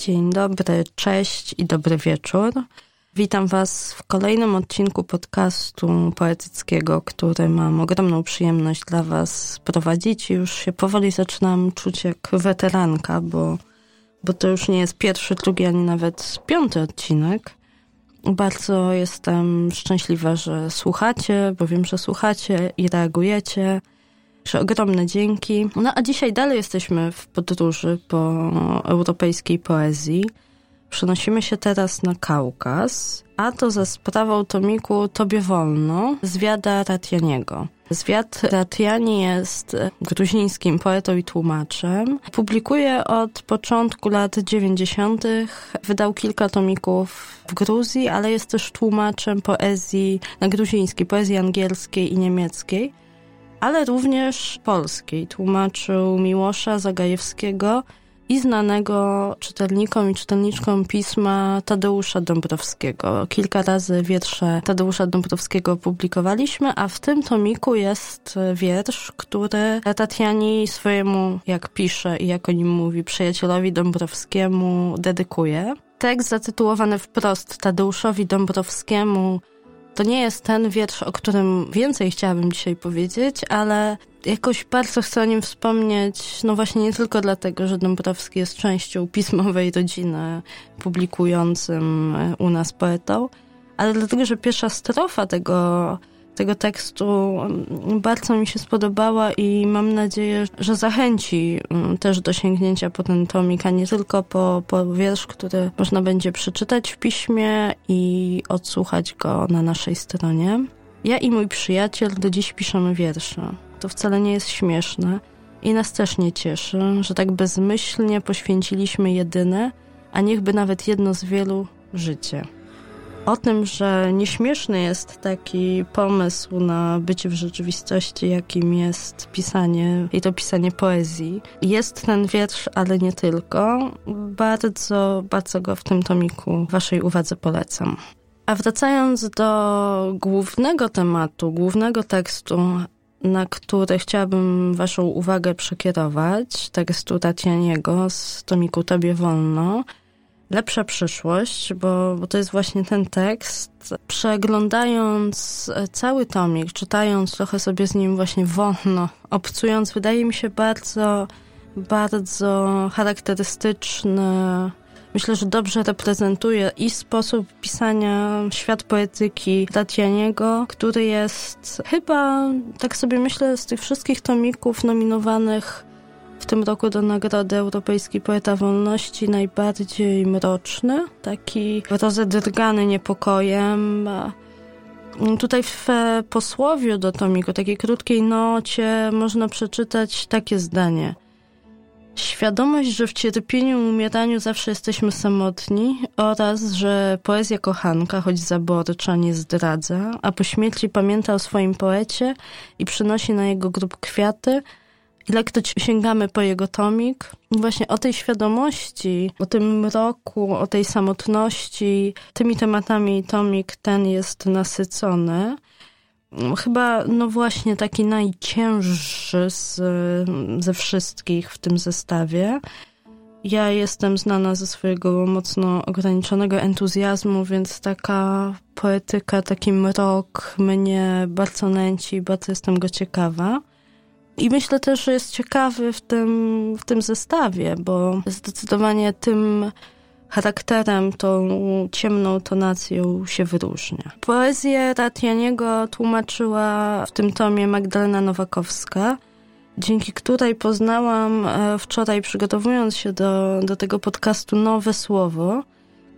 Dzień dobry, cześć i dobry wieczór. Witam Was w kolejnym odcinku podcastu poetyckiego, który mam ogromną przyjemność dla Was prowadzić. Już się powoli zaczynam czuć jak weteranka, bo, bo to już nie jest pierwszy, drugi, ani nawet piąty odcinek. Bardzo jestem szczęśliwa, że słuchacie, bo wiem, że słuchacie i reagujecie. Że ogromne dzięki. No a dzisiaj dalej jesteśmy w podróży po europejskiej poezji. Przenosimy się teraz na Kaukaz, a to za sprawą tomiku Tobie Wolno, zwiada Ratianiego. Zwiad Ratiani jest gruzińskim poetą i tłumaczem. Publikuje od początku lat 90. Wydał kilka tomików w Gruzji, ale jest też tłumaczem poezji na gruzińskiej, poezji angielskiej i niemieckiej, ale również polskiej. Tłumaczył Miłosza Zagajewskiego, i znanego czytelnikom i czytelniczkom pisma Tadeusza Dąbrowskiego. Kilka razy wiersze Tadeusza Dąbrowskiego publikowaliśmy, a w tym tomiku jest wiersz, który Tatiani swojemu, jak pisze i jak o nim mówi, przyjacielowi Dąbrowskiemu dedykuje. Tekst zatytułowany wprost Tadeuszowi Dąbrowskiemu to nie jest ten wiersz, o którym więcej chciałabym dzisiaj powiedzieć, ale jakoś bardzo chcę o nim wspomnieć, no właśnie nie tylko dlatego, że Dąbrowski jest częścią pismowej rodziny publikującym u nas poetą, ale dlatego, że pierwsza strofa tego, tego tekstu bardzo mi się spodobała i mam nadzieję, że zachęci mm, też do sięgnięcia po ten tomik, a nie tylko po, po wiersz, który można będzie przeczytać w piśmie i odsłuchać go na naszej stronie. Ja i mój przyjaciel do dziś piszemy wiersze. To wcale nie jest śmieszne i nas też nie cieszy, że tak bezmyślnie poświęciliśmy jedyne, a niechby nawet jedno z wielu życie. O tym, że nieśmieszny jest taki pomysł na bycie w rzeczywistości, jakim jest pisanie, i to pisanie poezji. Jest ten wiersz, ale nie tylko. Bardzo, bardzo go w tym tomiku waszej uwadze polecam. A wracając do głównego tematu, głównego tekstu, na który chciałabym Waszą uwagę przekierować, tekstu Tatianiego z tomiku Tobie Wolno, Lepsza przyszłość, bo, bo to jest właśnie ten tekst. Przeglądając cały tomik, czytając trochę sobie z nim właśnie wolno, obcując, wydaje mi się bardzo, bardzo charakterystyczny myślę, że dobrze reprezentuje i sposób pisania świat poetyki Tatianiego, który jest chyba, tak sobie myślę, z tych wszystkich tomików nominowanych tym roku do Nagrody Europejskiej Poeta Wolności najbardziej mroczny, taki rozedrgany niepokojem. Tutaj w posłowiu do tomiku, takiej krótkiej nocie, można przeczytać takie zdanie – Świadomość, że w cierpieniu i umieraniu zawsze jesteśmy samotni oraz, że poezja kochanka, choć zaborcza, nie zdradza, a po śmierci pamięta o swoim poecie i przynosi na jego grób kwiaty, ilekroć sięgamy po jego tomik. Właśnie o tej świadomości, o tym mroku, o tej samotności, tymi tematami tomik ten jest nasycony chyba, no właśnie, taki najcięższy z, ze wszystkich w tym zestawie. Ja jestem znana ze swojego mocno ograniczonego entuzjazmu, więc taka poetyka, taki mrok mnie bardzo nęci, bardzo jestem go ciekawa. I myślę też, że jest ciekawy w tym, w tym zestawie, bo zdecydowanie tym charakterem, tą ciemną tonacją się wyróżnia. Poezję Ratianiego tłumaczyła w tym tomie Magdalena Nowakowska, dzięki której poznałam e, wczoraj, przygotowując się do, do tego podcastu, nowe słowo,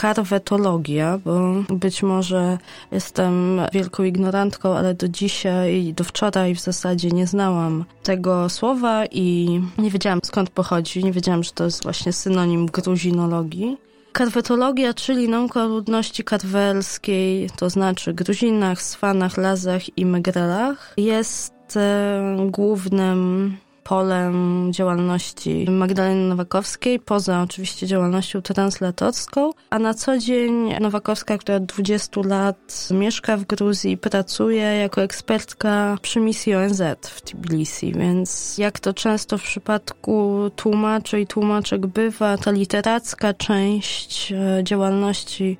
karwetologia, bo być może jestem wielką ignorantką, ale do dzisiaj, do wczoraj w zasadzie nie znałam tego słowa i nie wiedziałam skąd pochodzi, nie wiedziałam, że to jest właśnie synonim gruzinologii. Karwetologia, czyli nauka ludności karwelskiej, to znaczy Gruzinach, Swanach, Lazach i Megrelach, jest e, głównym polem działalności Magdaleny Nowakowskiej, poza oczywiście działalnością translatorską, a na co dzień Nowakowska, która od 20 lat mieszka w Gruzji, pracuje jako ekspertka przy misji ONZ w Tbilisi, więc jak to często w przypadku tłumaczy i tłumaczek bywa, ta literacka część e, działalności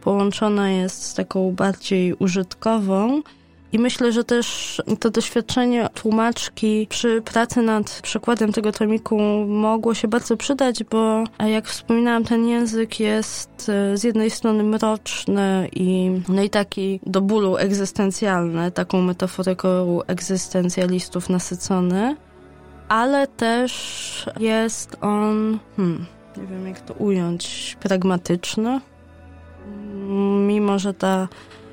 połączona jest z taką bardziej użytkową, i myślę, że też to doświadczenie tłumaczki przy pracy nad przekładem tego tomiku mogło się bardzo przydać, bo jak wspominałam, ten język jest e, z jednej strony mroczny i, no i taki do bólu egzystencjalny, taką metaforyką egzystencjalistów nasycony, ale też jest on, hmm, nie wiem jak to ująć, pragmatyczny. Mimo, że ta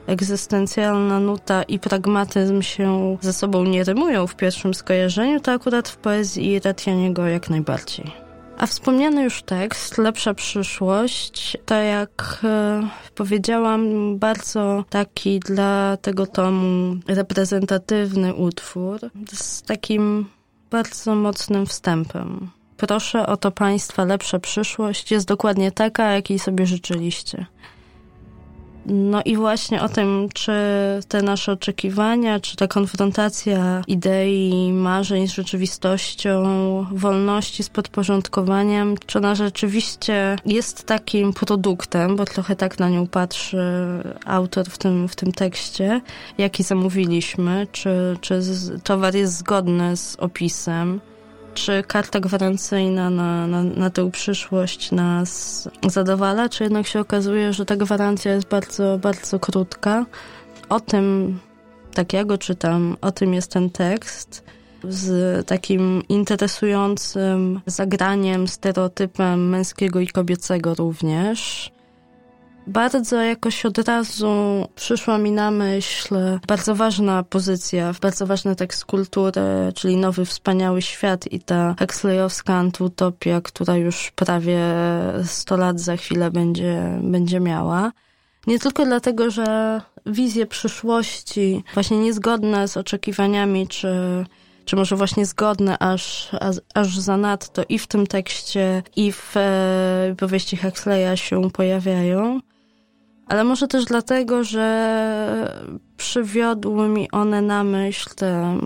egzystencjalna nuta i pragmatyzm się ze sobą nie rymują w pierwszym skojarzeniu, to akurat w poezji Ratianiego jak najbardziej. A wspomniany już tekst, Lepsza przyszłość, to jak e, powiedziałam, bardzo taki dla tego tomu reprezentatywny utwór z takim bardzo mocnym wstępem. Proszę o to Państwa, lepsza przyszłość jest dokładnie taka, jakiej sobie życzyliście. No i właśnie o tym, czy te nasze oczekiwania, czy ta konfrontacja idei, marzeń z rzeczywistością, wolności z podporządkowaniem, czy ona rzeczywiście jest takim produktem, bo trochę tak na nią patrzy autor w tym, w tym tekście, jaki zamówiliśmy, czy, czy towar jest zgodny z opisem, czy karta gwarancyjna na, na, na tę przyszłość nas zadowala, czy jednak się okazuje, że ta gwarancja jest bardzo, bardzo krótka. O tym, tak ja go czytam, o tym jest ten tekst z takim interesującym zagraniem, stereotypem męskiego i kobiecego również bardzo jakoś od razu przyszła mi na myśl bardzo ważna pozycja, bardzo ważny tekst kultury, czyli Nowy Wspaniały Świat i ta Huxleyowska antyutopia, która już prawie 100 lat za chwilę będzie, będzie miała. Nie tylko dlatego, że wizje przyszłości, właśnie niezgodne z oczekiwaniami, czy, czy może właśnie zgodne aż, aż, aż zanadto i w tym tekście, i w e, powieści Huxleya się pojawiają, ale może też dlatego, że przywiodły mi one na myśl te,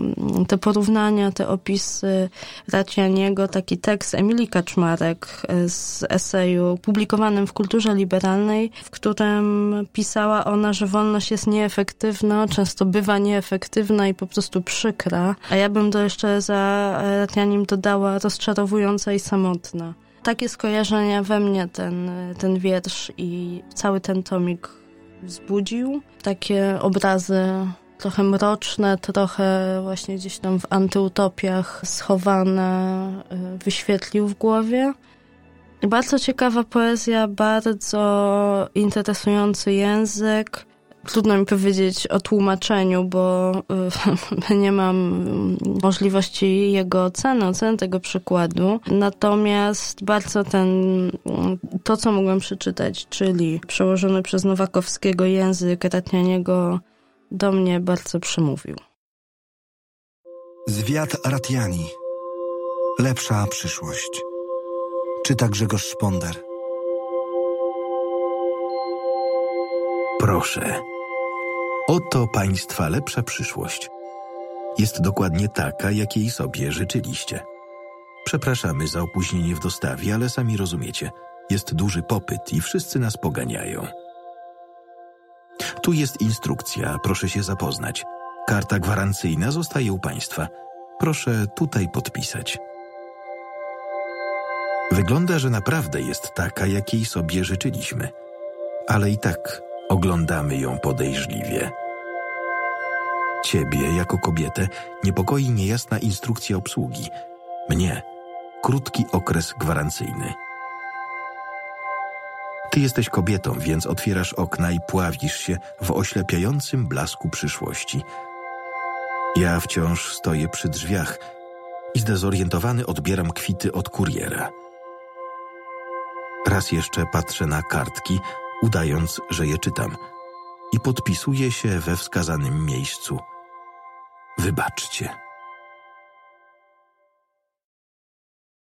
te porównania, te opisy Racianiego, taki tekst Emilii Kaczmarek z eseju publikowanym w Kulturze Liberalnej, w którym pisała ona, że wolność jest nieefektywna, często bywa nieefektywna i po prostu przykra, a ja bym to jeszcze za Racianim dodała rozczarowująca i samotna takie skojarzenia we mnie ten, ten wiersz i cały ten tomik wzbudził. Takie obrazy trochę mroczne, trochę właśnie gdzieś tam w antyutopiach schowane y, wyświetlił w głowie. Bardzo ciekawa poezja, bardzo interesujący język, Trudno mi powiedzieć o tłumaczeniu, bo y, nie mam możliwości jego oceny, oceny tego przykładu. Natomiast bardzo ten, to co mogłem przeczytać, czyli przełożony przez Nowakowskiego język Ratnianiego do mnie bardzo przemówił. Zwiat Ratiani. Lepsza przyszłość. Czyta Grzegorz Szponder. Proszę. Oto Państwa lepsza przyszłość. Jest dokładnie taka, jakiej sobie życzyliście. Przepraszamy za opóźnienie w dostawie, ale sami rozumiecie, jest duży popyt i wszyscy nas poganiają. Tu jest instrukcja, proszę się zapoznać. Karta gwarancyjna zostaje u Państwa. Proszę tutaj podpisać. Wygląda, że naprawdę jest taka, jakiej sobie życzyliśmy. Ale i tak Oglądamy ją podejrzliwie. Ciebie, jako kobietę, niepokoi niejasna instrukcja obsługi. Mnie krótki okres gwarancyjny. Ty jesteś kobietą, więc otwierasz okna i pławisz się w oślepiającym blasku przyszłości. Ja wciąż stoję przy drzwiach i zdezorientowany odbieram kwity od kuriera. Raz jeszcze patrzę na kartki, udając, że je czytam i podpisuję się we wskazanym miejscu. Wybaczcie.